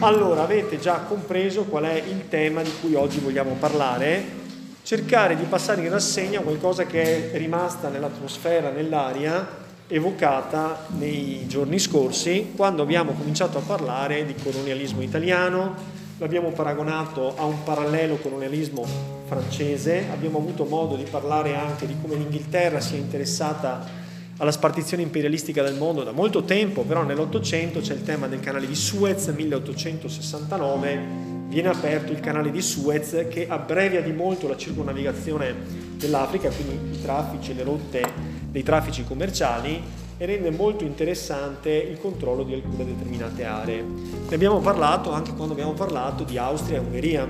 Allora, avete già compreso qual è il tema di cui oggi vogliamo parlare, cercare di passare in rassegna qualcosa che è rimasta nell'atmosfera, nell'aria, evocata nei giorni scorsi, quando abbiamo cominciato a parlare di colonialismo italiano, l'abbiamo paragonato a un parallelo colonialismo francese, abbiamo avuto modo di parlare anche di come l'Inghilterra sia interessata alla spartizione imperialistica del mondo da molto tempo, però nell'Ottocento c'è il tema del canale di Suez, 1869 viene aperto il canale di Suez che abbrevia di molto la circonnavigazione dell'Africa, quindi i traffici e le rotte dei traffici commerciali e rende molto interessante il controllo di alcune determinate aree. Ne abbiamo parlato anche quando abbiamo parlato di Austria e Ungheria.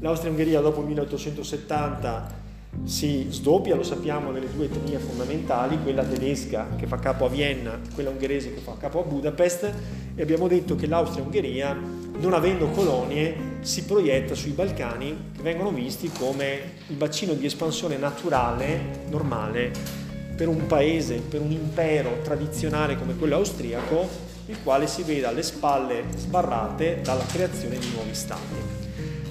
L'Austria e Ungheria dopo il 1870 si sdoppia, lo sappiamo, nelle due etnie fondamentali, quella tedesca che fa capo a Vienna e quella ungherese che fa capo a Budapest e abbiamo detto che l'Austria-Ungheria, non avendo colonie, si proietta sui Balcani che vengono visti come il bacino di espansione naturale, normale, per un paese, per un impero tradizionale come quello austriaco, il quale si vede alle spalle sbarrate dalla creazione di nuovi stati.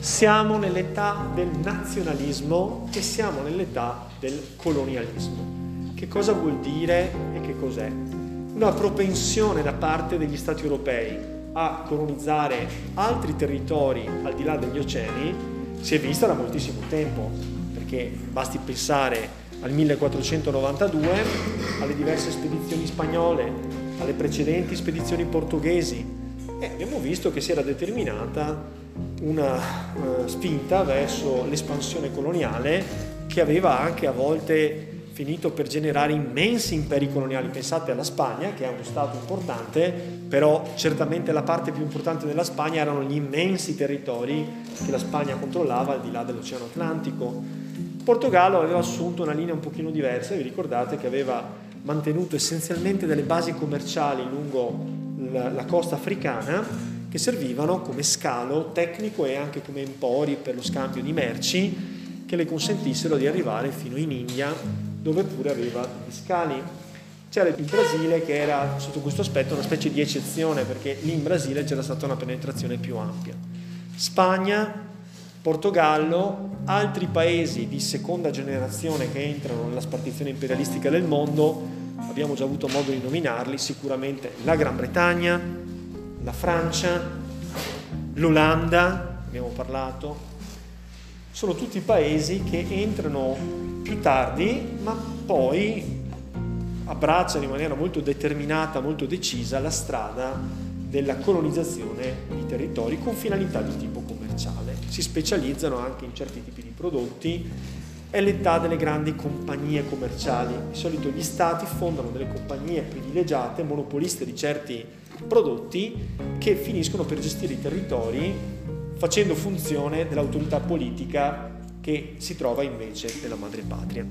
Siamo nell'età del nazionalismo e siamo nell'età del colonialismo. Che cosa vuol dire e che cos'è? Una propensione da parte degli Stati europei a colonizzare altri territori al di là degli oceani si è vista da moltissimo tempo, perché basti pensare al 1492, alle diverse spedizioni spagnole, alle precedenti spedizioni portoghesi e abbiamo visto che si era determinata una uh, spinta verso l'espansione coloniale che aveva anche a volte finito per generare immensi imperi coloniali. Pensate alla Spagna, che è uno Stato importante, però certamente la parte più importante della Spagna erano gli immensi territori che la Spagna controllava al di là dell'Oceano Atlantico. Portogallo aveva assunto una linea un pochino diversa, vi ricordate che aveva mantenuto essenzialmente delle basi commerciali lungo la, la costa africana che servivano come scalo tecnico e anche come empori per lo scambio di merci che le consentissero di arrivare fino in India, dove pure aveva gli scali. C'era il Brasile che era sotto questo aspetto una specie di eccezione perché lì in Brasile c'era stata una penetrazione più ampia. Spagna, Portogallo, altri paesi di seconda generazione che entrano nella spartizione imperialistica del mondo, abbiamo già avuto modo di nominarli, sicuramente la Gran Bretagna, la Francia, l'Olanda, abbiamo parlato, sono tutti paesi che entrano più tardi, ma poi abbracciano in maniera molto determinata, molto decisa la strada della colonizzazione di territori con finalità di tipo commerciale. Si specializzano anche in certi tipi di prodotti, è l'età delle grandi compagnie commerciali. Di solito gli stati fondano delle compagnie privilegiate, monopoliste di certi prodotti che finiscono per gestire i territori facendo funzione dell'autorità politica che si trova invece nella madrepatria.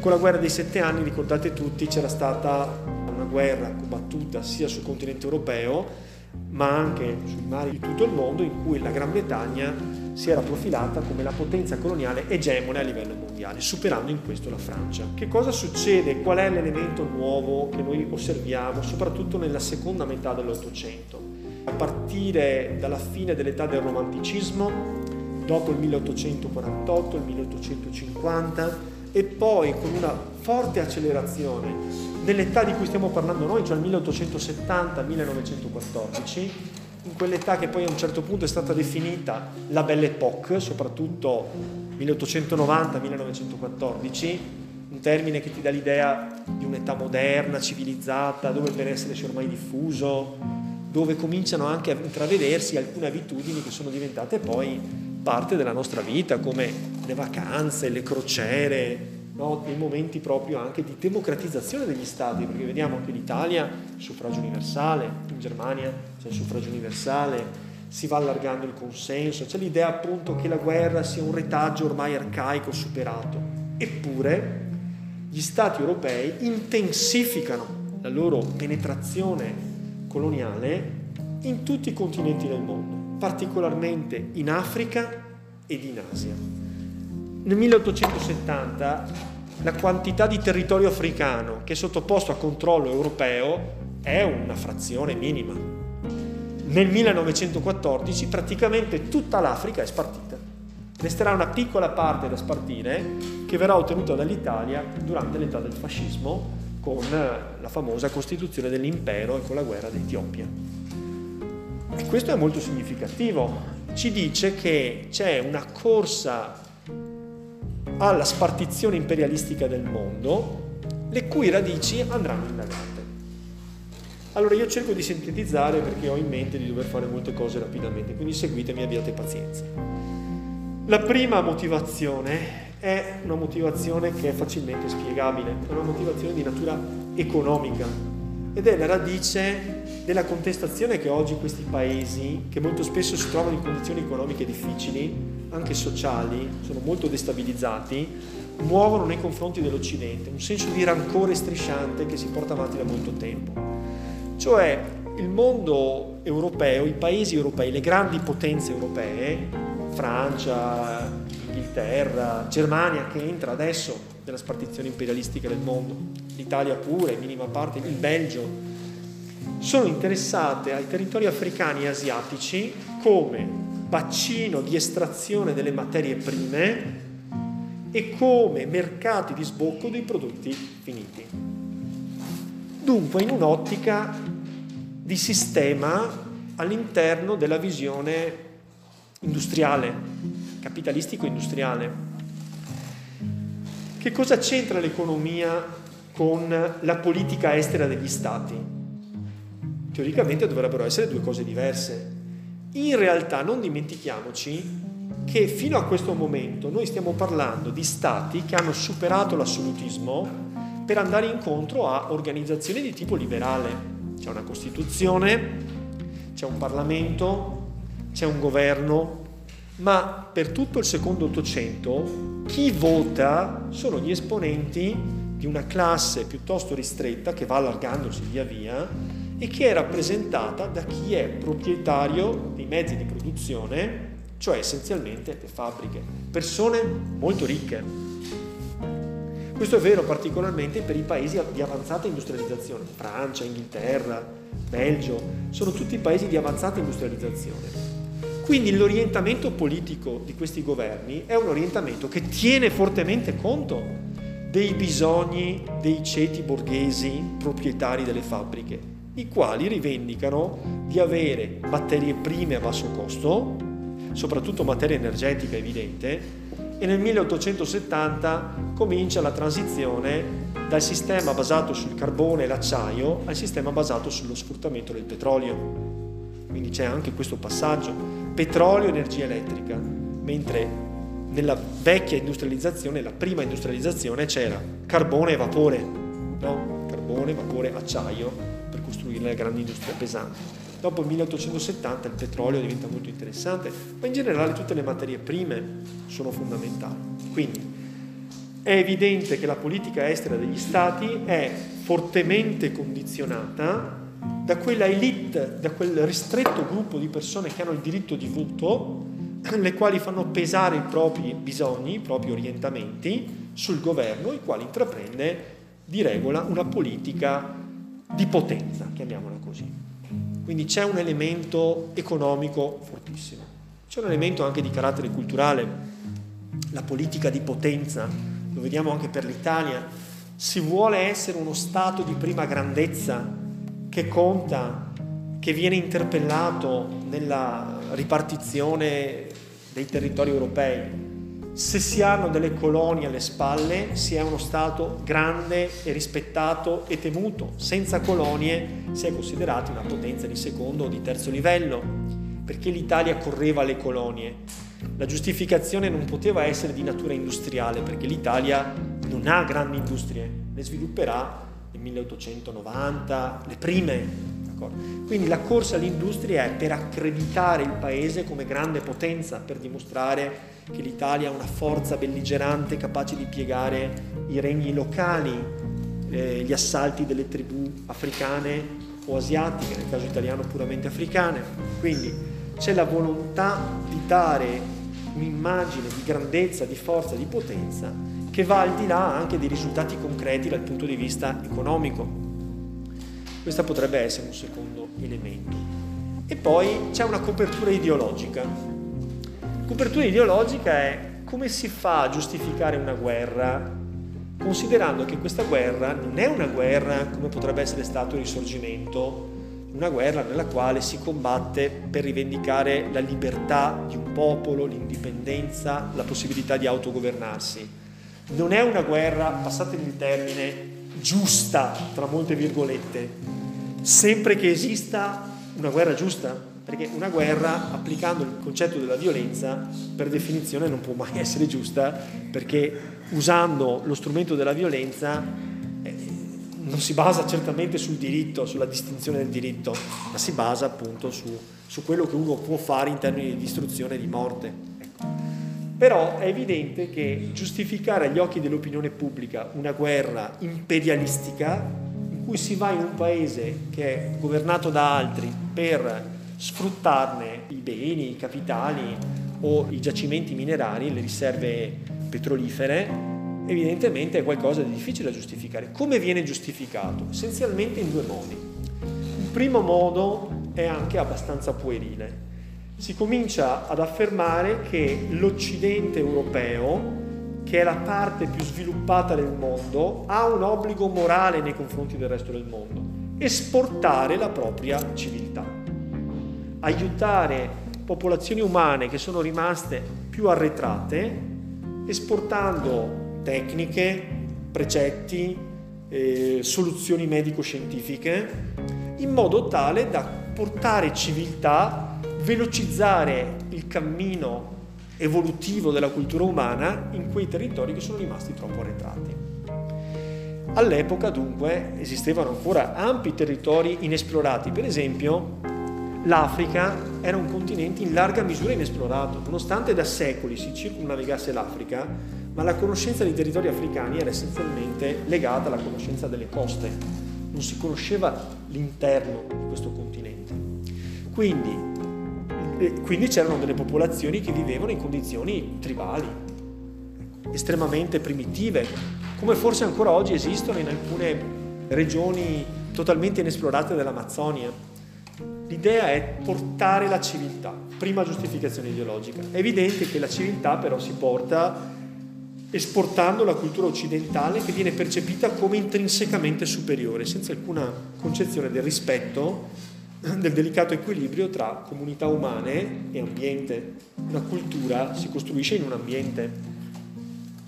Con la guerra dei sette anni, ricordate tutti, c'era stata una guerra combattuta sia sul continente europeo ma anche sui mari di tutto il mondo in cui la Gran Bretagna si era profilata come la potenza coloniale egemone a livello mondiale, superando in questo la Francia. Che cosa succede? Qual è l'elemento nuovo che noi osserviamo, soprattutto nella seconda metà dell'Ottocento? A partire dalla fine dell'età del romanticismo, dopo il 1848, il 1850 e poi con una forte accelerazione nell'età di cui stiamo parlando noi, cioè il 1870-1914, in quell'età che poi a un certo punto è stata definita la Belle Époque, soprattutto 1890-1914, un termine che ti dà l'idea di un'età moderna, civilizzata, dove il benessere si è ormai diffuso, dove cominciano anche a intravedersi alcune abitudini che sono diventate poi parte della nostra vita, come le vacanze, le crociere, no, dei momenti proprio anche di democratizzazione degli stati, perché vediamo che l'Italia suffragio universale, in Germania c'è il suffragio universale, si va allargando il consenso, c'è l'idea appunto che la guerra sia un retaggio ormai arcaico, superato. Eppure gli stati europei intensificano la loro penetrazione coloniale in tutti i continenti del mondo, particolarmente in Africa ed in Asia. Nel 1870 la quantità di territorio africano che è sottoposto a controllo europeo è una frazione minima, nel 1914 praticamente tutta l'Africa è spartita. Resterà una piccola parte da spartire che verrà ottenuta dall'Italia durante l'età del fascismo con la famosa costituzione dell'impero e con la guerra d'Etiopia. E questo è molto significativo, ci dice che c'è una corsa alla spartizione imperialistica del mondo, le cui radici andranno indagate. Allora io cerco di sintetizzare perché ho in mente di dover fare molte cose rapidamente, quindi seguitemi e abbiate pazienza. La prima motivazione è una motivazione che è facilmente spiegabile, è una motivazione di natura economica ed è la radice della contestazione che oggi questi paesi, che molto spesso si trovano in condizioni economiche difficili, anche sociali, sono molto destabilizzati, muovono nei confronti dell'Occidente, un senso di rancore strisciante che si porta avanti da molto tempo. Cioè il mondo europeo, i paesi europei, le grandi potenze europee, Francia, Inghilterra, Germania che entra adesso nella spartizione imperialistica del mondo, l'Italia pure, in minima parte, il Belgio, sono interessate ai territori africani e asiatici come bacino di estrazione delle materie prime e come mercati di sbocco dei prodotti finiti. Dunque in un'ottica di sistema all'interno della visione industriale, capitalistico-industriale. Che cosa c'entra l'economia con la politica estera degli stati? teoricamente dovrebbero essere due cose diverse. In realtà non dimentichiamoci che fino a questo momento noi stiamo parlando di stati che hanno superato l'assolutismo per andare incontro a organizzazioni di tipo liberale. C'è una Costituzione, c'è un Parlamento, c'è un governo, ma per tutto il secondo Ottocento chi vota sono gli esponenti di una classe piuttosto ristretta che va allargandosi via via e che è rappresentata da chi è proprietario dei mezzi di produzione, cioè essenzialmente le fabbriche, persone molto ricche. Questo è vero particolarmente per i paesi di avanzata industrializzazione, Francia, Inghilterra, Belgio, sono tutti paesi di avanzata industrializzazione. Quindi l'orientamento politico di questi governi è un orientamento che tiene fortemente conto dei bisogni dei ceti borghesi proprietari delle fabbriche i quali rivendicano di avere materie prime a basso costo, soprattutto materia energetica evidente, e nel 1870 comincia la transizione dal sistema basato sul carbone e l'acciaio al sistema basato sullo sfruttamento del petrolio. Quindi c'è anche questo passaggio, petrolio e energia elettrica, mentre nella vecchia industrializzazione, la prima industrializzazione c'era carbone e vapore, no? carbone, vapore, acciaio costruire la grande industria pesante. Dopo il 1870 il petrolio diventa molto interessante, ma in generale tutte le materie prime sono fondamentali. Quindi è evidente che la politica estera degli Stati è fortemente condizionata da quella elite, da quel ristretto gruppo di persone che hanno il diritto di voto, le quali fanno pesare i propri bisogni, i propri orientamenti sul governo, il quale intraprende di regola una politica di potenza, chiamiamola così. Quindi c'è un elemento economico fortissimo, c'è un elemento anche di carattere culturale, la politica di potenza, lo vediamo anche per l'Italia, si vuole essere uno Stato di prima grandezza che conta, che viene interpellato nella ripartizione dei territori europei, se si hanno delle colonie alle spalle, si è uno Stato grande e rispettato e temuto. Senza colonie si è considerati una potenza di secondo o di terzo livello, perché l'Italia correva alle colonie. La giustificazione non poteva essere di natura industriale, perché l'Italia non ha grandi industrie, le svilupperà nel 1890, le prime. D'accordo? Quindi la corsa all'industria è per accreditare il paese come grande potenza, per dimostrare che l'Italia ha una forza belligerante capace di piegare i regni locali, eh, gli assalti delle tribù africane o asiatiche, nel caso italiano puramente africane. Quindi c'è la volontà di dare un'immagine di grandezza, di forza, di potenza che va al di là anche dei risultati concreti dal punto di vista economico. Questo potrebbe essere un secondo elemento. E poi c'è una copertura ideologica. Copertura ideologica è come si fa a giustificare una guerra considerando che questa guerra non è una guerra come potrebbe essere stato il risorgimento, una guerra nella quale si combatte per rivendicare la libertà di un popolo, l'indipendenza, la possibilità di autogovernarsi. Non è una guerra, passatemi il termine, giusta, tra molte virgolette, sempre che esista una guerra giusta, perché una guerra, applicando il concetto della violenza, per definizione non può mai essere giusta, perché usando lo strumento della violenza eh, non si basa certamente sul diritto, sulla distinzione del diritto, ma si basa appunto su, su quello che uno può fare in termini di distruzione e di morte. Ecco. Però è evidente che giustificare agli occhi dell'opinione pubblica una guerra imperialistica in cui si va in un paese che è governato da altri per sfruttarne i beni, i capitali o i giacimenti minerari, le riserve petrolifere, evidentemente è qualcosa di difficile da giustificare. Come viene giustificato? Essenzialmente in due modi. Il primo modo è anche abbastanza puerile. Si comincia ad affermare che l'Occidente europeo, che è la parte più sviluppata del mondo, ha un obbligo morale nei confronti del resto del mondo, esportare la propria civiltà, aiutare popolazioni umane che sono rimaste più arretrate esportando tecniche, precetti, eh, soluzioni medico-scientifiche, in modo tale da portare civiltà, velocizzare il cammino evolutivo della cultura umana in quei territori che sono rimasti troppo arretrati. All'epoca dunque esistevano ancora ampi territori inesplorati, per esempio l'Africa era un continente in larga misura inesplorato, nonostante da secoli si circumnavigasse l'Africa, ma la conoscenza dei territori africani era essenzialmente legata alla conoscenza delle coste, non si conosceva l'interno di questo continente. Quindi, quindi c'erano delle popolazioni che vivevano in condizioni tribali, estremamente primitive, come forse ancora oggi esistono in alcune regioni totalmente inesplorate dell'Amazzonia L'idea è portare la civiltà, prima giustificazione ideologica. È evidente che la civiltà però si porta esportando la cultura occidentale che viene percepita come intrinsecamente superiore, senza alcuna concezione del rispetto, del delicato equilibrio tra comunità umane e ambiente. Una cultura si costruisce in un ambiente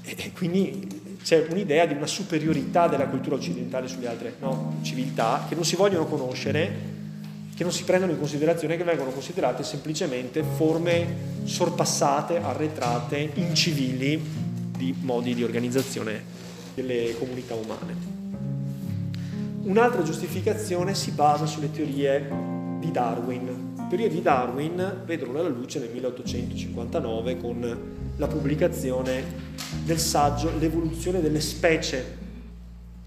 e quindi c'è un'idea di una superiorità della cultura occidentale sulle altre no, civiltà che non si vogliono conoscere che non si prendono in considerazione, che vengono considerate semplicemente forme sorpassate, arretrate, incivili di modi di organizzazione delle comunità umane. Un'altra giustificazione si basa sulle teorie di Darwin. Le teorie di Darwin vedono la luce nel 1859 con la pubblicazione del saggio L'evoluzione delle specie.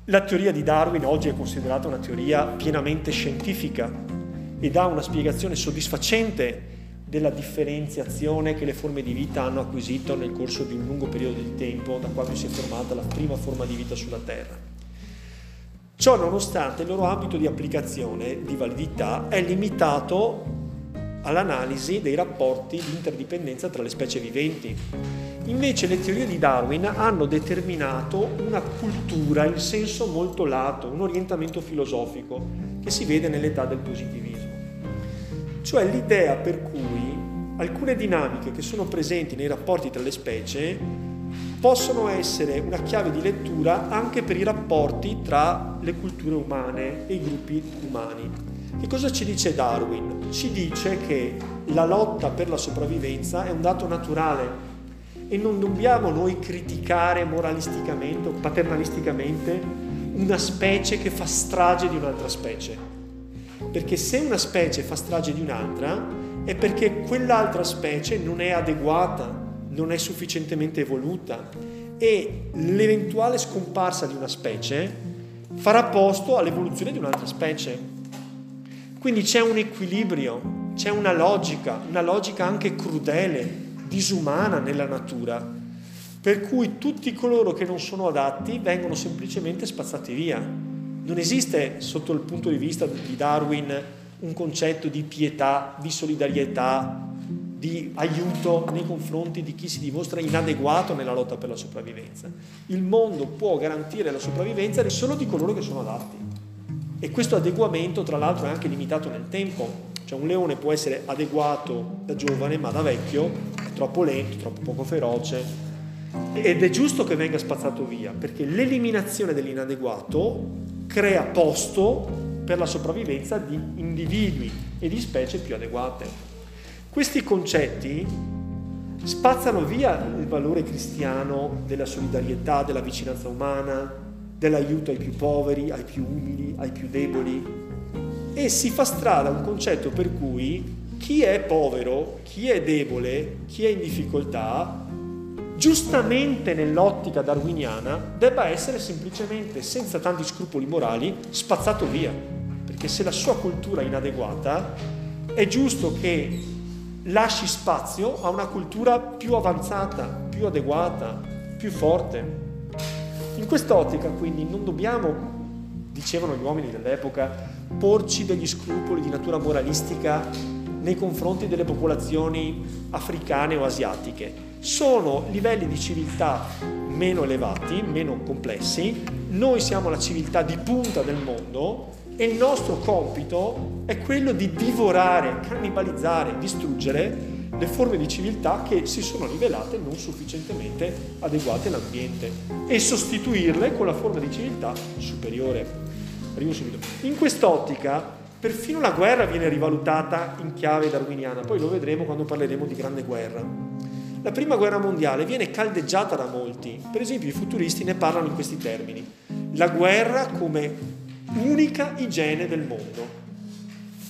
La teoria di Darwin oggi è considerata una teoria pienamente scientifica, e dà una spiegazione soddisfacente della differenziazione che le forme di vita hanno acquisito nel corso di un lungo periodo di tempo da quando si è formata la prima forma di vita sulla Terra. Ciò nonostante il loro ambito di applicazione, di validità, è limitato all'analisi dei rapporti di interdipendenza tra le specie viventi. Invece le teorie di Darwin hanno determinato una cultura in senso molto lato, un orientamento filosofico che si vede nell'età del positivismo cioè l'idea per cui alcune dinamiche che sono presenti nei rapporti tra le specie possono essere una chiave di lettura anche per i rapporti tra le culture umane e i gruppi umani. Che cosa ci dice Darwin? Ci dice che la lotta per la sopravvivenza è un dato naturale e non dobbiamo noi criticare moralisticamente o paternalisticamente una specie che fa strage di un'altra specie perché se una specie fa strage di un'altra è perché quell'altra specie non è adeguata, non è sufficientemente evoluta e l'eventuale scomparsa di una specie farà posto all'evoluzione di un'altra specie. Quindi c'è un equilibrio, c'è una logica, una logica anche crudele, disumana nella natura, per cui tutti coloro che non sono adatti vengono semplicemente spazzati via non esiste sotto il punto di vista di Darwin un concetto di pietà, di solidarietà, di aiuto nei confronti di chi si dimostra inadeguato nella lotta per la sopravvivenza. Il mondo può garantire la sopravvivenza solo di coloro che sono adatti. E questo adeguamento, tra l'altro, è anche limitato nel tempo. Cioè un leone può essere adeguato da giovane, ma da vecchio è troppo lento, troppo poco feroce. Ed è giusto che venga spazzato via, perché l'eliminazione dell'inadeguato crea posto per la sopravvivenza di individui e di specie più adeguate. Questi concetti spazzano via il valore cristiano della solidarietà, della vicinanza umana, dell'aiuto ai più poveri, ai più umili, ai più deboli e si fa strada un concetto per cui chi è povero, chi è debole, chi è in difficoltà, giustamente nell'ottica darwiniana, debba essere semplicemente, senza tanti scrupoli morali, spazzato via. Perché se la sua cultura è inadeguata, è giusto che lasci spazio a una cultura più avanzata, più adeguata, più forte. In quest'ottica quindi non dobbiamo, dicevano gli uomini dell'epoca, porci degli scrupoli di natura moralistica nei confronti delle popolazioni africane o asiatiche. Sono livelli di civiltà meno elevati, meno complessi, noi siamo la civiltà di punta del mondo e il nostro compito è quello di divorare, cannibalizzare, distruggere le forme di civiltà che si sono rivelate non sufficientemente adeguate all'ambiente e sostituirle con la forma di civiltà superiore. Arrivo subito. In quest'ottica, perfino la guerra viene rivalutata in chiave darwiniana, poi lo vedremo quando parleremo di grande guerra. La prima guerra mondiale viene caldeggiata da molti, per esempio i futuristi ne parlano in questi termini. La guerra come unica igiene del mondo.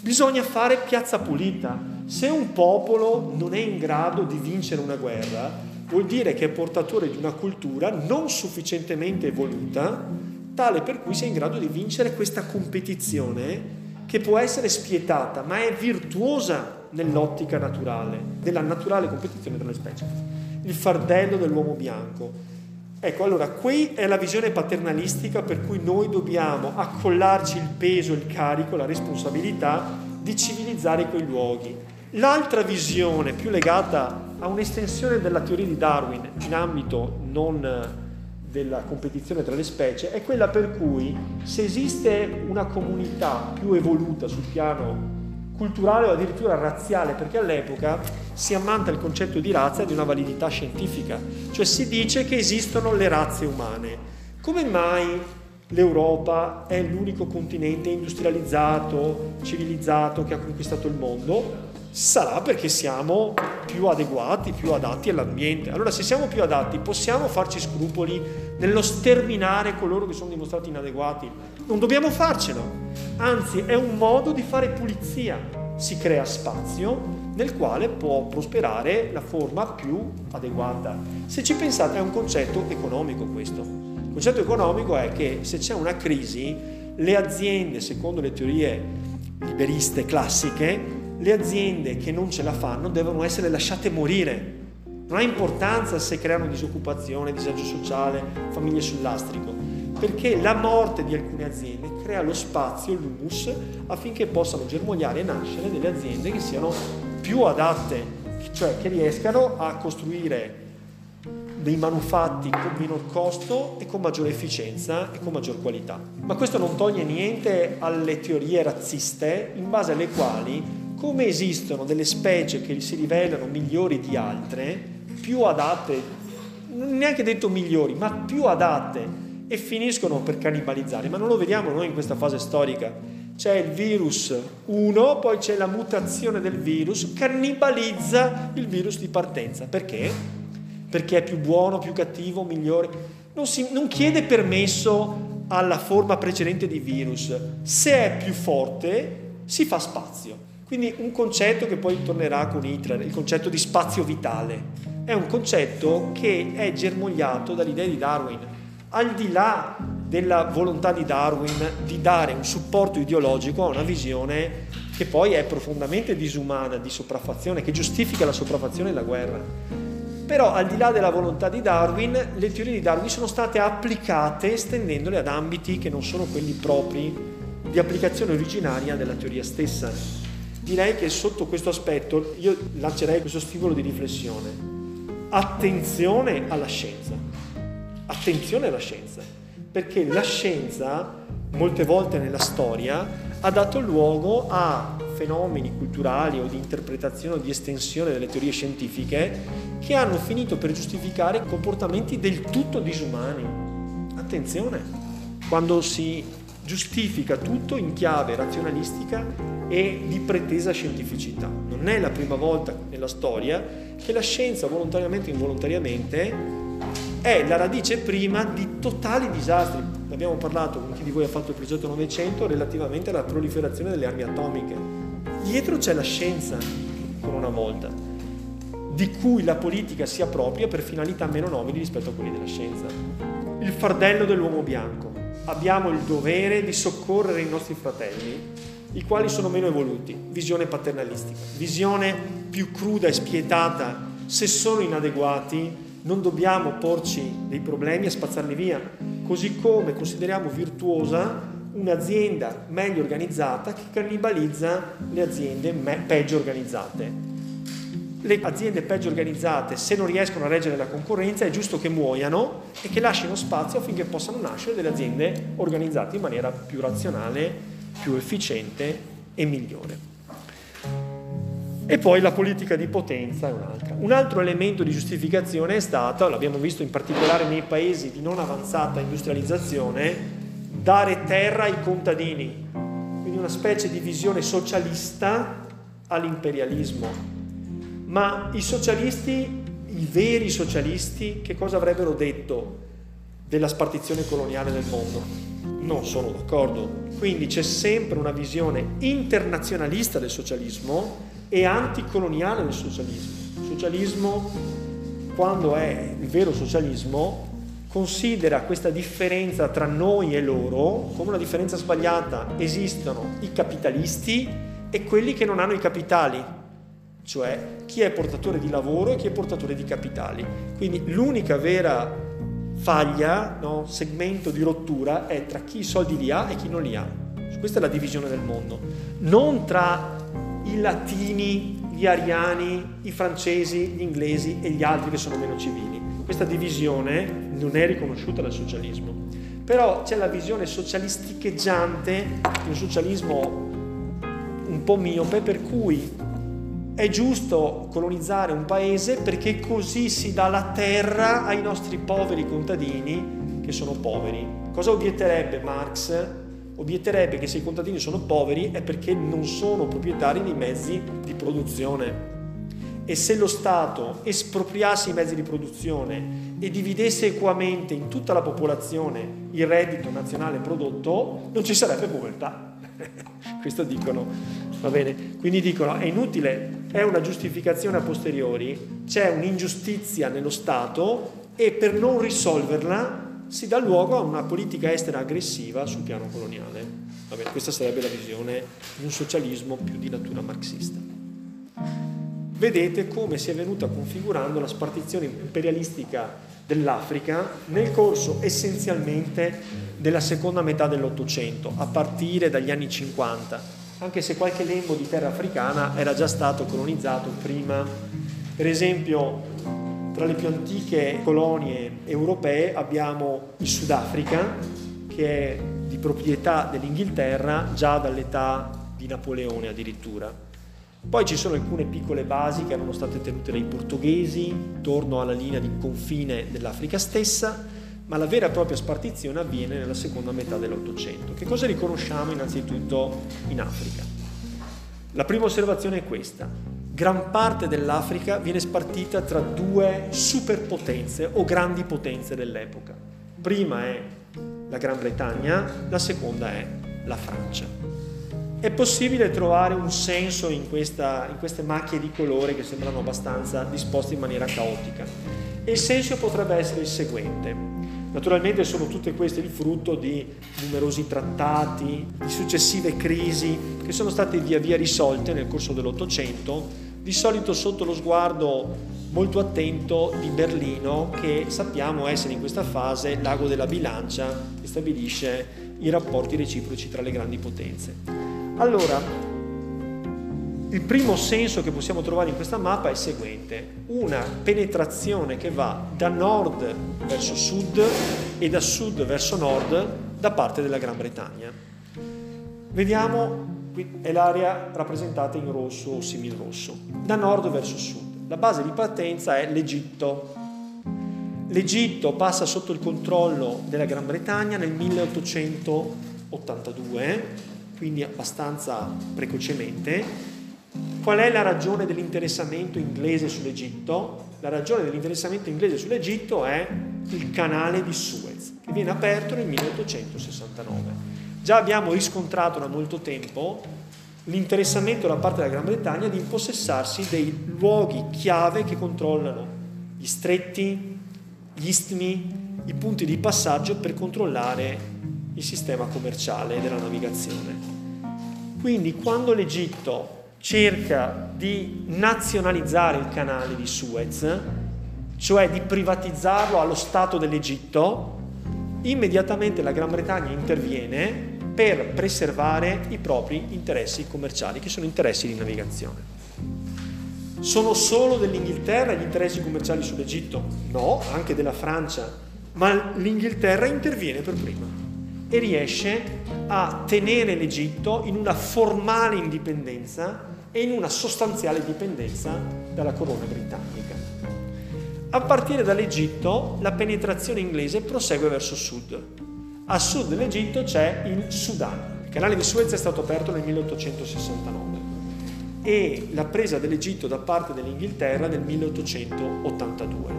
Bisogna fare piazza pulita. Se un popolo non è in grado di vincere una guerra, vuol dire che è portatore di una cultura non sufficientemente evoluta, tale per cui sia in grado di vincere questa competizione che può essere spietata, ma è virtuosa nell'ottica naturale, della naturale competizione tra specie. Il fardello dell'uomo bianco Ecco, allora, qui è la visione paternalistica per cui noi dobbiamo accollarci il peso, il carico, la responsabilità di civilizzare quei luoghi. L'altra visione, più legata a un'estensione della teoria di Darwin in ambito non della competizione tra le specie, è quella per cui se esiste una comunità più evoluta sul piano culturale o addirittura razziale, perché all'epoca si ammanta il concetto di razza di una validità scientifica, cioè si dice che esistono le razze umane. Come mai l'Europa è l'unico continente industrializzato, civilizzato che ha conquistato il mondo? Sarà perché siamo più adeguati, più adatti all'ambiente. Allora se siamo più adatti possiamo farci scrupoli nello sterminare coloro che sono dimostrati inadeguati? Non dobbiamo farcelo, anzi è un modo di fare pulizia. Si crea spazio nel quale può prosperare la forma più adeguata. Se ci pensate è un concetto economico questo. Il concetto economico è che se c'è una crisi, le aziende, secondo le teorie liberiste classiche, le aziende che non ce la fanno devono essere lasciate morire. Non ha importanza se creano disoccupazione, disagio sociale, famiglie sul lastrico, perché la morte di alcune aziende crea lo spazio, l'humus, affinché possano germogliare e nascere delle aziende che siano più adatte, cioè che riescano a costruire dei manufatti con minor costo e con maggiore efficienza e con maggior qualità. Ma questo non toglie niente alle teorie razziste in base alle quali come esistono delle specie che si rivelano migliori di altre, più adatte, neanche detto migliori, ma più adatte e finiscono per cannibalizzare, ma non lo vediamo noi in questa fase storica. C'è il virus 1, poi c'è la mutazione del virus, cannibalizza il virus di partenza. Perché? Perché è più buono, più cattivo, migliore. Non, si, non chiede permesso alla forma precedente di virus. Se è più forte, si fa spazio. Quindi un concetto che poi tornerà con Hitler, il concetto di spazio vitale, è un concetto che è germogliato dall'idea di Darwin. Al di là della volontà di Darwin di dare un supporto ideologico a una visione che poi è profondamente disumana, di sopraffazione, che giustifica la sopraffazione e la guerra. Però al di là della volontà di Darwin, le teorie di Darwin sono state applicate estendendole ad ambiti che non sono quelli propri di applicazione originaria della teoria stessa. Direi che sotto questo aspetto io lancerei questo stimolo di riflessione. Attenzione alla scienza. Attenzione alla scienza, perché la scienza molte volte nella storia ha dato luogo a fenomeni culturali o di interpretazione o di estensione delle teorie scientifiche che hanno finito per giustificare comportamenti del tutto disumani. Attenzione, quando si giustifica tutto in chiave razionalistica e di pretesa scientificità. Non è la prima volta nella storia che la scienza, volontariamente o involontariamente, è la radice prima di totali disastri. Abbiamo parlato con chi di voi ha fatto il progetto 900 relativamente alla proliferazione delle armi atomiche. Dietro c'è la scienza, ancora una volta, di cui la politica si appropria per finalità meno nobili rispetto a quelle della scienza. Il fardello dell'uomo bianco. Abbiamo il dovere di soccorrere i nostri fratelli, i quali sono meno evoluti. Visione paternalistica, visione più cruda e spietata. Se sono inadeguati, non dobbiamo porci dei problemi e spazzarli via, così come consideriamo virtuosa un'azienda meglio organizzata che cannibalizza le aziende peggio organizzate. Le aziende peggio organizzate, se non riescono a reggere la concorrenza, è giusto che muoiano e che lasciano spazio affinché possano nascere delle aziende organizzate in maniera più razionale, più efficiente e migliore. E poi la politica di potenza è un'altra. Un altro elemento di giustificazione è stato, l'abbiamo visto in particolare nei paesi di non avanzata industrializzazione, dare terra ai contadini, quindi una specie di visione socialista all'imperialismo. Ma i socialisti, i veri socialisti, che cosa avrebbero detto della spartizione coloniale del mondo? Non sono d'accordo. Quindi c'è sempre una visione internazionalista del socialismo e anticoloniale del socialismo. Il socialismo, quando è il vero socialismo, considera questa differenza tra noi e loro come una differenza sbagliata. Esistono i capitalisti e quelli che non hanno i capitali, cioè chi è portatore di lavoro e chi è portatore di capitali. Quindi l'unica vera faglia, no, segmento di rottura è tra chi i soldi li ha e chi non li ha. Questa è la divisione del mondo, non tra i latini, gli ariani, i francesi, gli inglesi e gli altri che sono meno civili. Questa divisione non è riconosciuta dal socialismo. Però c'è la visione socialisticheggiante, un socialismo un po' miope, per cui è giusto colonizzare un paese perché così si dà la terra ai nostri poveri contadini che sono poveri. Cosa obietterebbe Marx? Obietterebbe che se i contadini sono poveri è perché non sono proprietari dei mezzi di produzione e se lo Stato espropriasse i mezzi di produzione e dividesse equamente in tutta la popolazione il reddito nazionale prodotto, non ci sarebbe povertà. Questo dicono, va bene? Quindi dicono è inutile, è una giustificazione a posteriori, c'è un'ingiustizia nello Stato e per non risolverla si dà luogo a una politica estera aggressiva sul piano coloniale. Va bene, questa sarebbe la visione di un socialismo più di natura marxista vedete come si è venuta configurando la spartizione imperialistica dell'Africa nel corso essenzialmente della seconda metà dell'Ottocento, a partire dagli anni 50, anche se qualche lembo di terra africana era già stato colonizzato prima. Per esempio, tra le più antiche colonie europee abbiamo il Sudafrica, che è di proprietà dell'Inghilterra già dall'età di Napoleone addirittura. Poi ci sono alcune piccole basi che erano state tenute dai portoghesi intorno alla linea di confine dell'Africa stessa, ma la vera e propria spartizione avviene nella seconda metà dell'Ottocento. Che cosa riconosciamo innanzitutto in Africa? La prima osservazione è questa. Gran parte dell'Africa viene spartita tra due superpotenze o grandi potenze dell'epoca. Prima è la Gran Bretagna, la seconda è la Francia. È possibile trovare un senso in, questa, in queste macchie di colore che sembrano abbastanza disposte in maniera caotica. E il senso potrebbe essere il seguente. Naturalmente sono tutte queste il frutto di numerosi trattati, di successive crisi che sono state via via risolte nel corso dell'Ottocento, di solito sotto lo sguardo molto attento di Berlino che sappiamo essere in questa fase l'ago della bilancia che stabilisce i rapporti reciproci tra le grandi potenze. Allora, il primo senso che possiamo trovare in questa mappa è il seguente, una penetrazione che va da nord verso sud e da sud verso nord da parte della Gran Bretagna. Vediamo, qui è l'area rappresentata in rosso o simil rosso, da nord verso sud. La base di partenza è l'Egitto. L'Egitto passa sotto il controllo della Gran Bretagna nel 1882, quindi abbastanza precocemente, Qual è la ragione dell'interessamento inglese sull'Egitto? La ragione dell'interessamento inglese sull'Egitto è il canale di Suez, che viene aperto nel 1869. Già abbiamo riscontrato da molto tempo l'interessamento da parte della Gran Bretagna di impossessarsi dei luoghi chiave che controllano gli stretti, gli istmi, i punti di passaggio per controllare il sistema commerciale della navigazione. Quindi quando l'Egitto cerca di nazionalizzare il canale di Suez, cioè di privatizzarlo allo Stato dell'Egitto, immediatamente la Gran Bretagna interviene per preservare i propri interessi commerciali, che sono interessi di navigazione. Sono solo dell'Inghilterra gli interessi commerciali sull'Egitto? No, anche della Francia, ma l'Inghilterra interviene per prima e riesce a tenere l'Egitto in una formale indipendenza e in una sostanziale dipendenza dalla corona britannica. A partire dall'Egitto la penetrazione inglese prosegue verso sud. A sud dell'Egitto c'è il Sudan. Il canale di Suez è stato aperto nel 1869 e la presa dell'Egitto da parte dell'Inghilterra nel 1882.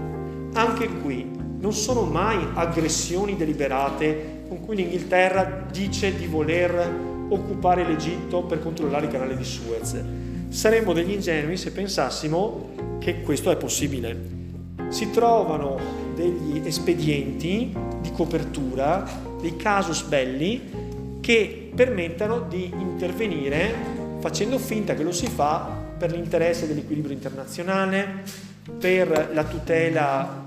Anche qui non sono mai aggressioni deliberate con cui l'Inghilterra dice di voler occupare l'Egitto per controllare il canale di Suez. Saremmo degli ingenui se pensassimo che questo è possibile. Si trovano degli espedienti di copertura, dei casus belli, che permettano di intervenire facendo finta che lo si fa per l'interesse dell'equilibrio internazionale, per la tutela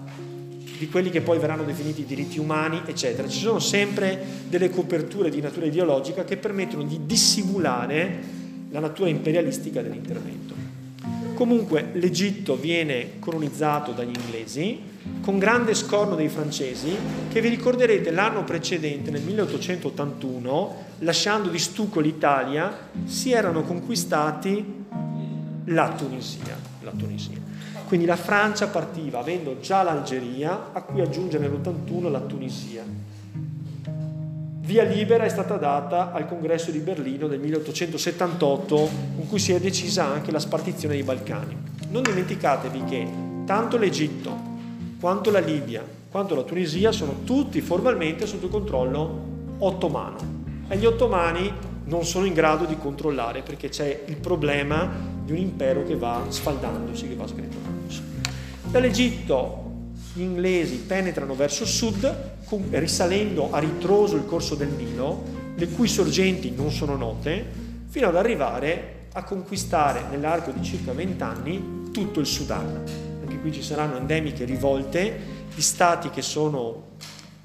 di quelli che poi verranno definiti diritti umani, eccetera. Ci sono sempre delle coperture di natura ideologica che permettono di dissimulare la natura imperialistica dell'intervento. Comunque l'Egitto viene colonizzato dagli inglesi con grande scorno dei francesi che vi ricorderete l'anno precedente, nel 1881, lasciando di stucco l'Italia, si erano conquistati la Tunisia. La Tunisia. Quindi la Francia partiva avendo già l'Algeria, a cui aggiunge nell'81 la Tunisia. Via libera è stata data al congresso di Berlino del 1878, con cui si è decisa anche la spartizione dei Balcani. Non dimenticatevi che tanto l'Egitto, quanto la Libia, quanto la Tunisia sono tutti formalmente sotto controllo ottomano. E gli ottomani non sono in grado di controllare perché c'è il problema di un impero che va sfaldandosi, che va sgretolando. Dall'Egitto gli inglesi penetrano verso sud, risalendo a ritroso il corso del Nilo, le cui sorgenti non sono note, fino ad arrivare a conquistare nell'arco di circa 20 anni tutto il Sudan. Anche qui ci saranno endemiche rivolte di stati che sono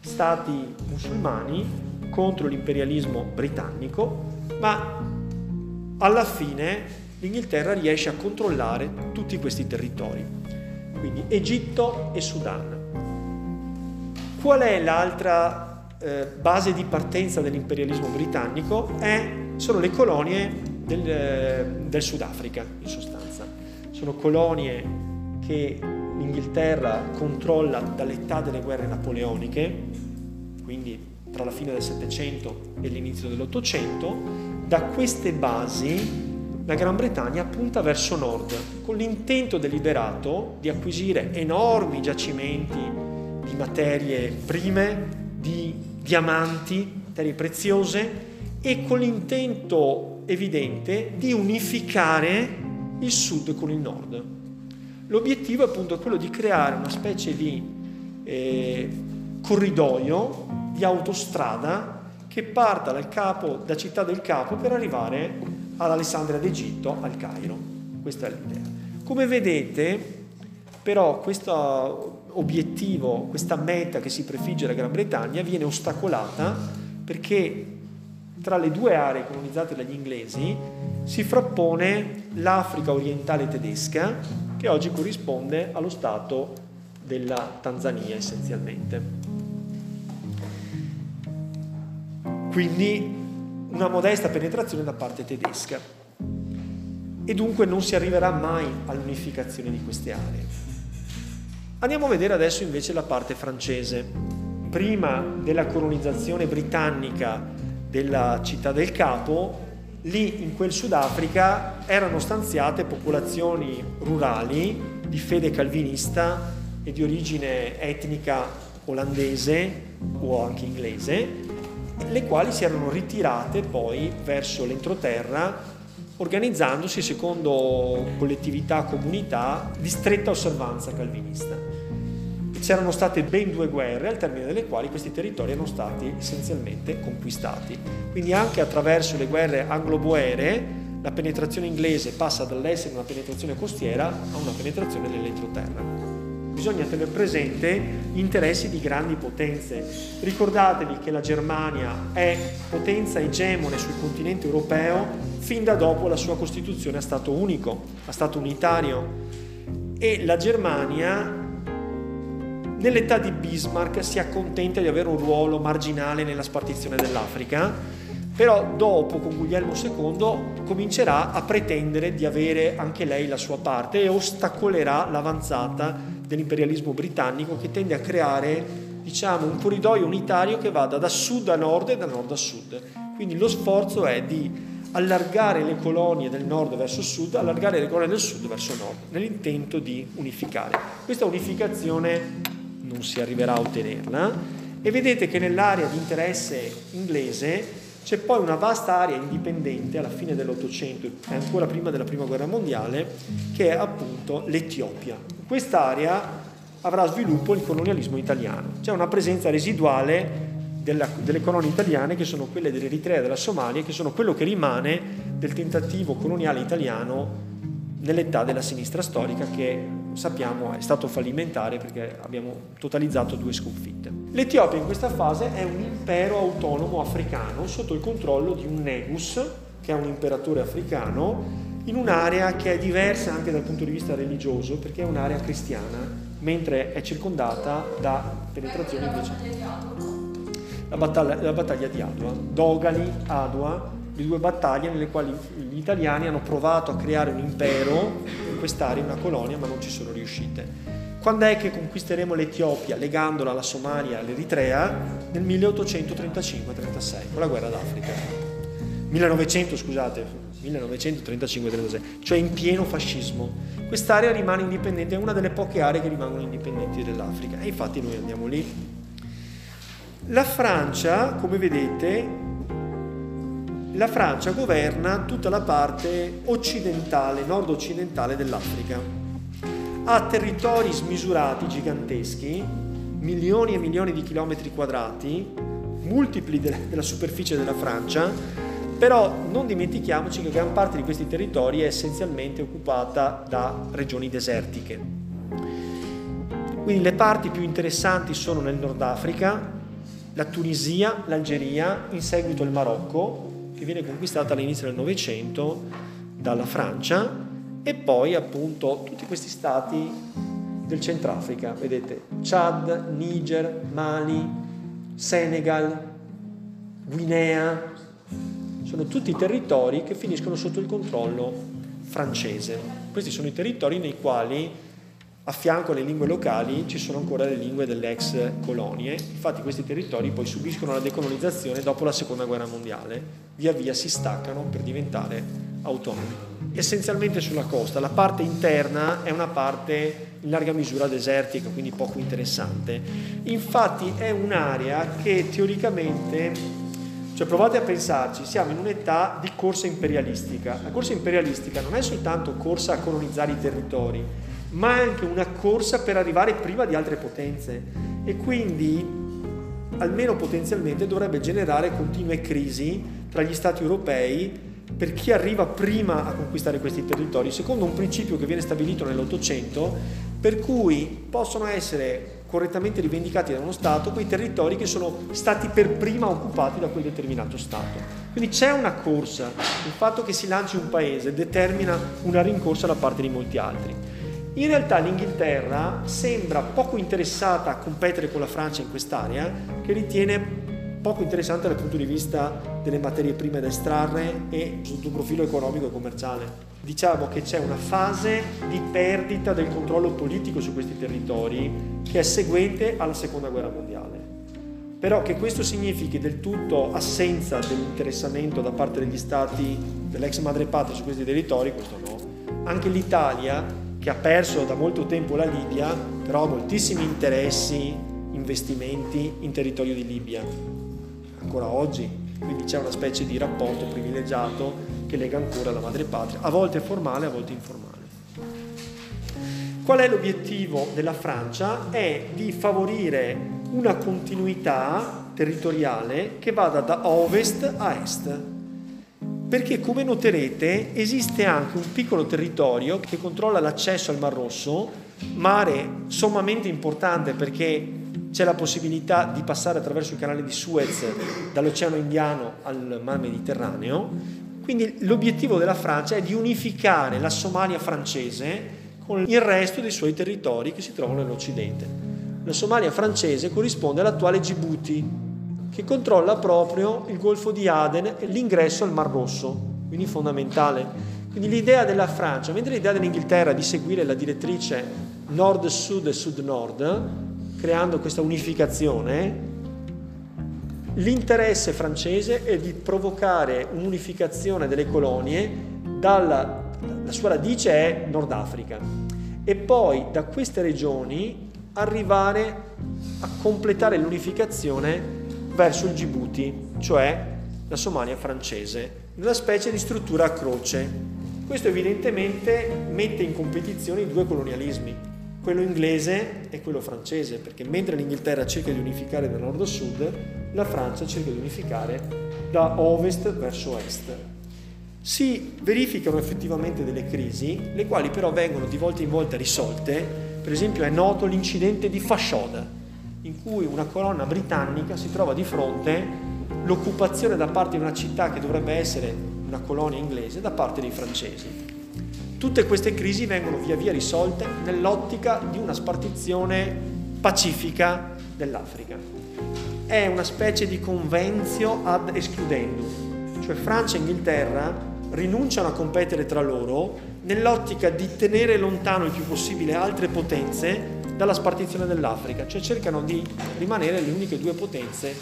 stati musulmani contro l'imperialismo britannico, ma alla fine l'Inghilterra riesce a controllare tutti questi territori quindi Egitto e Sudan. Qual è l'altra eh, base di partenza dell'imperialismo britannico? È, sono le colonie del, eh, del Sudafrica, in sostanza. Sono colonie che l'Inghilterra controlla dall'età delle guerre napoleoniche, quindi tra la fine del Settecento e l'inizio dell'Ottocento. Da queste basi la Gran Bretagna punta verso nord con l'intento deliberato di acquisire enormi giacimenti di materie prime, di diamanti, materie preziose e con l'intento evidente di unificare il sud con il nord. L'obiettivo è appunto quello di creare una specie di eh, corridoio, di autostrada che parta dal capo, da Città del Capo per arrivare all'Alessandria d'Egitto, al Cairo. Questa è l'idea. Come vedete, però, questo obiettivo, questa meta che si prefigge la Gran Bretagna viene ostacolata perché tra le due aree colonizzate dagli inglesi si frappone l'Africa orientale tedesca, che oggi corrisponde allo stato della Tanzania essenzialmente. Quindi una modesta penetrazione da parte tedesca e dunque non si arriverà mai all'unificazione di queste aree. Andiamo a vedere adesso invece la parte francese. Prima della colonizzazione britannica della città del Capo, lì in quel Sudafrica erano stanziate popolazioni rurali di fede calvinista e di origine etnica olandese o anche inglese, le quali si erano ritirate poi verso l'entroterra organizzandosi secondo collettività, comunità di stretta osservanza calvinista. C'erano state ben due guerre al termine delle quali questi territori erano stati essenzialmente conquistati. Quindi anche attraverso le guerre anglo-boere la penetrazione inglese passa dall'essere una penetrazione costiera a una penetrazione dell'entroterra bisogna tenere presente gli interessi di grandi potenze. Ricordatevi che la Germania è potenza egemone sul continente europeo fin da dopo la sua Costituzione a Stato unico, a Stato unitario. E la Germania nell'età di Bismarck si accontenta di avere un ruolo marginale nella spartizione dell'Africa, però dopo con Guglielmo II comincerà a pretendere di avere anche lei la sua parte e ostacolerà l'avanzata dell'imperialismo britannico che tende a creare diciamo, un corridoio unitario che vada da sud a nord e da nord a sud. Quindi lo sforzo è di allargare le colonie del nord verso sud, allargare le colonie del sud verso nord, nell'intento di unificare. Questa unificazione non si arriverà a ottenerla e vedete che nell'area di interesse inglese c'è poi una vasta area indipendente alla fine dell'Ottocento e ancora prima della Prima Guerra Mondiale, che è appunto l'Etiopia. Quest'area avrà sviluppo il colonialismo italiano. C'è una presenza residuale della, delle colonie italiane che sono quelle dell'Eritrea e della Somalia, che sono quello che rimane del tentativo coloniale italiano nell'età della sinistra storica che sappiamo è stato fallimentare perché abbiamo totalizzato due sconfitte. L'Etiopia in questa fase è un impero autonomo africano sotto il controllo di un Negus, che è un imperatore africano, in un'area che è diversa anche dal punto di vista religioso perché è un'area cristiana, mentre è circondata da penetrazioni invece. La battaglia, la battaglia di Adua, Dogali, Adua, le due battaglie nelle quali gli italiani hanno provato a creare un impero in quest'area, una colonia, ma non ci sono riuscite. Quando è che conquisteremo l'Etiopia legandola alla Somalia e all'Eritrea? Nel 1835-36, con la guerra d'Africa. 1900, scusate, 1935-36, cioè in pieno fascismo. Quest'area rimane indipendente, è una delle poche aree che rimangono indipendenti dell'Africa e infatti noi andiamo lì. La Francia, come vedete, la Francia governa tutta la parte occidentale, nord-occidentale dell'Africa. Ha territori smisurati, giganteschi, milioni e milioni di chilometri quadrati, multipli de- della superficie della Francia, però non dimentichiamoci che gran parte di questi territori è essenzialmente occupata da regioni desertiche. Quindi le parti più interessanti sono nel Nord Africa, la Tunisia, l'Algeria, in seguito il Marocco, che viene conquistata all'inizio del Novecento dalla Francia e poi appunto tutti questi stati del Centrafrica, vedete, Chad, Niger, Mali, Senegal, Guinea, sono tutti territori che finiscono sotto il controllo francese. Questi sono i territori nei quali a fianco alle lingue locali ci sono ancora le lingue delle ex colonie, infatti questi territori poi subiscono la decolonizzazione dopo la seconda guerra mondiale, via via si staccano per diventare autonomi. Essenzialmente sulla costa, la parte interna è una parte in larga misura desertica, quindi poco interessante. Infatti è un'area che teoricamente, cioè provate a pensarci, siamo in un'età di corsa imperialistica. La corsa imperialistica non è soltanto corsa a colonizzare i territori, ma anche una corsa per arrivare prima di altre potenze e quindi almeno potenzialmente dovrebbe generare continue crisi tra gli stati europei per chi arriva prima a conquistare questi territori, secondo un principio che viene stabilito nell'Ottocento, per cui possono essere correttamente rivendicati da uno Stato quei territori che sono stati per prima occupati da quel determinato Stato. Quindi c'è una corsa, il fatto che si lanci un paese determina una rincorsa da parte di molti altri. In realtà l'Inghilterra sembra poco interessata a competere con la Francia in quest'area, che ritiene poco interessante dal punto di vista delle materie prime da estrarre e sotto un profilo economico e commerciale. Diciamo che c'è una fase di perdita del controllo politico su questi territori che è seguente alla seconda guerra mondiale. Però che questo significhi del tutto assenza dell'interessamento da parte degli stati dell'ex madrepatria su questi territori, questo no. Anche l'Italia, che ha perso da molto tempo la Libia, però ha moltissimi interessi, investimenti in territorio di Libia ancora oggi, quindi c'è una specie di rapporto privilegiato che lega ancora la madrepatria, a volte formale, a volte informale. Qual è l'obiettivo della Francia? È di favorire una continuità territoriale che vada da ovest a est. Perché come noterete esiste anche un piccolo territorio che controlla l'accesso al Mar Rosso, mare sommamente importante perché c'è la possibilità di passare attraverso il canale di Suez dall'Oceano Indiano al Mar Mediterraneo. Quindi l'obiettivo della Francia è di unificare la Somalia francese con il resto dei suoi territori che si trovano nell'Occidente. La Somalia francese corrisponde all'attuale Djibouti, che controlla proprio il Golfo di Aden e l'ingresso al Mar Rosso, quindi fondamentale. Quindi l'idea della Francia, mentre l'idea dell'Inghilterra di seguire la direttrice nord-sud e sud-nord, creando questa unificazione, l'interesse francese è di provocare un'unificazione delle colonie dalla la sua radice è Nord Africa e poi da queste regioni arrivare a completare l'unificazione verso il Djibouti, cioè la Somalia francese, una specie di struttura a croce. Questo evidentemente mette in competizione i due colonialismi, quello inglese e quello francese, perché mentre l'Inghilterra cerca di unificare da nord a sud, la Francia cerca di unificare da ovest verso est. Si verificano effettivamente delle crisi, le quali però vengono di volta in volta risolte. Per esempio è noto l'incidente di Fashoda, in cui una colonna britannica si trova di fronte l'occupazione da parte di una città che dovrebbe essere una colonia inglese da parte dei francesi. Tutte queste crisi vengono via via risolte nell'ottica di una spartizione pacifica dell'Africa. È una specie di convenzio ad escludendum, cioè Francia e Inghilterra rinunciano a competere tra loro nell'ottica di tenere lontano il più possibile altre potenze dalla spartizione dell'Africa, cioè cercano di rimanere le uniche due potenze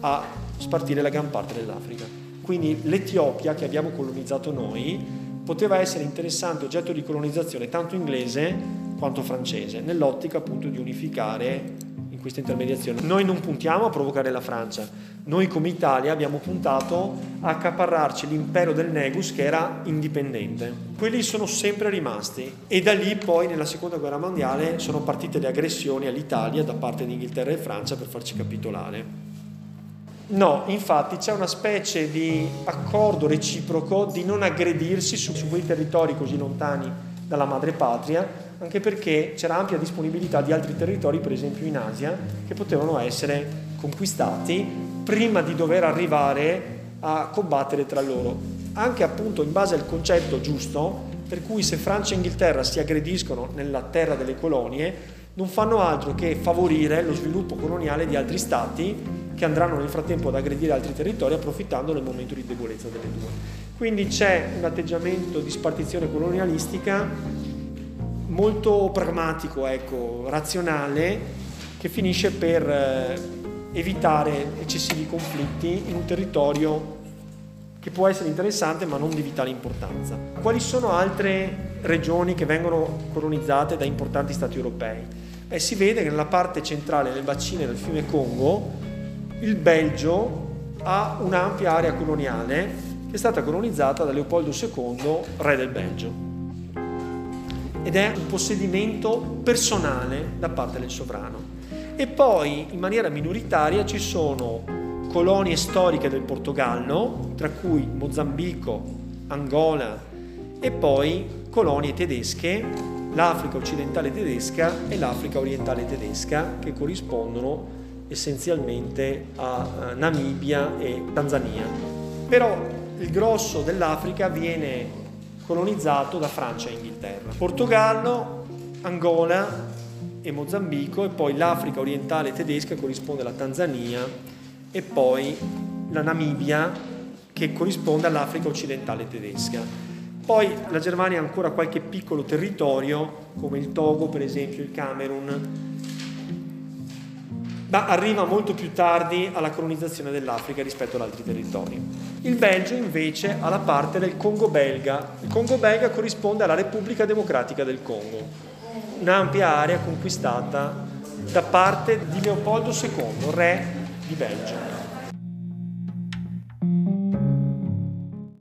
a spartire la gran parte dell'Africa. Quindi l'Etiopia che abbiamo colonizzato noi poteva essere interessante oggetto di colonizzazione tanto inglese quanto francese, nell'ottica appunto di unificare in questa intermediazione. Noi non puntiamo a provocare la Francia, noi come Italia abbiamo puntato a accaparrarci l'impero del Negus che era indipendente. Quelli sono sempre rimasti e da lì poi nella seconda guerra mondiale sono partite le aggressioni all'Italia da parte di Inghilterra e Francia per farci capitolare. No, infatti c'è una specie di accordo reciproco di non aggredirsi su, su quei territori così lontani dalla madrepatria, anche perché c'era ampia disponibilità di altri territori, per esempio in Asia, che potevano essere conquistati prima di dover arrivare a combattere tra loro. Anche appunto in base al concetto giusto, per cui se Francia e Inghilterra si aggrediscono nella terra delle colonie, non fanno altro che favorire lo sviluppo coloniale di altri stati che andranno nel frattempo ad aggredire altri territori approfittando del momento di debolezza delle due. Quindi c'è un atteggiamento di spartizione colonialistica molto pragmatico, ecco, razionale, che finisce per eh, evitare eccessivi conflitti in un territorio che può essere interessante ma non di vitale importanza. Quali sono altre regioni che vengono colonizzate da importanti stati europei? Beh, si vede che nella parte centrale del bacino del fiume Congo il Belgio ha un'ampia area coloniale che è stata colonizzata da Leopoldo II, re del Belgio. Ed è un possedimento personale da parte del sovrano. E poi in maniera minoritaria ci sono colonie storiche del Portogallo, tra cui Mozambico, Angola e poi colonie tedesche l'Africa occidentale tedesca e l'Africa orientale tedesca che corrispondono essenzialmente a Namibia e Tanzania. Però il grosso dell'Africa viene colonizzato da Francia e Inghilterra. Portogallo, Angola e Mozambico e poi l'Africa orientale tedesca corrisponde alla Tanzania e poi la Namibia che corrisponde all'Africa occidentale tedesca. Poi la Germania ha ancora qualche piccolo territorio come il Togo per esempio, il Camerun, ma arriva molto più tardi alla colonizzazione dell'Africa rispetto ad altri territori. Il Belgio invece ha la parte del Congo belga. Il Congo belga corrisponde alla Repubblica Democratica del Congo, un'ampia area conquistata da parte di Leopoldo II, re di Belgio.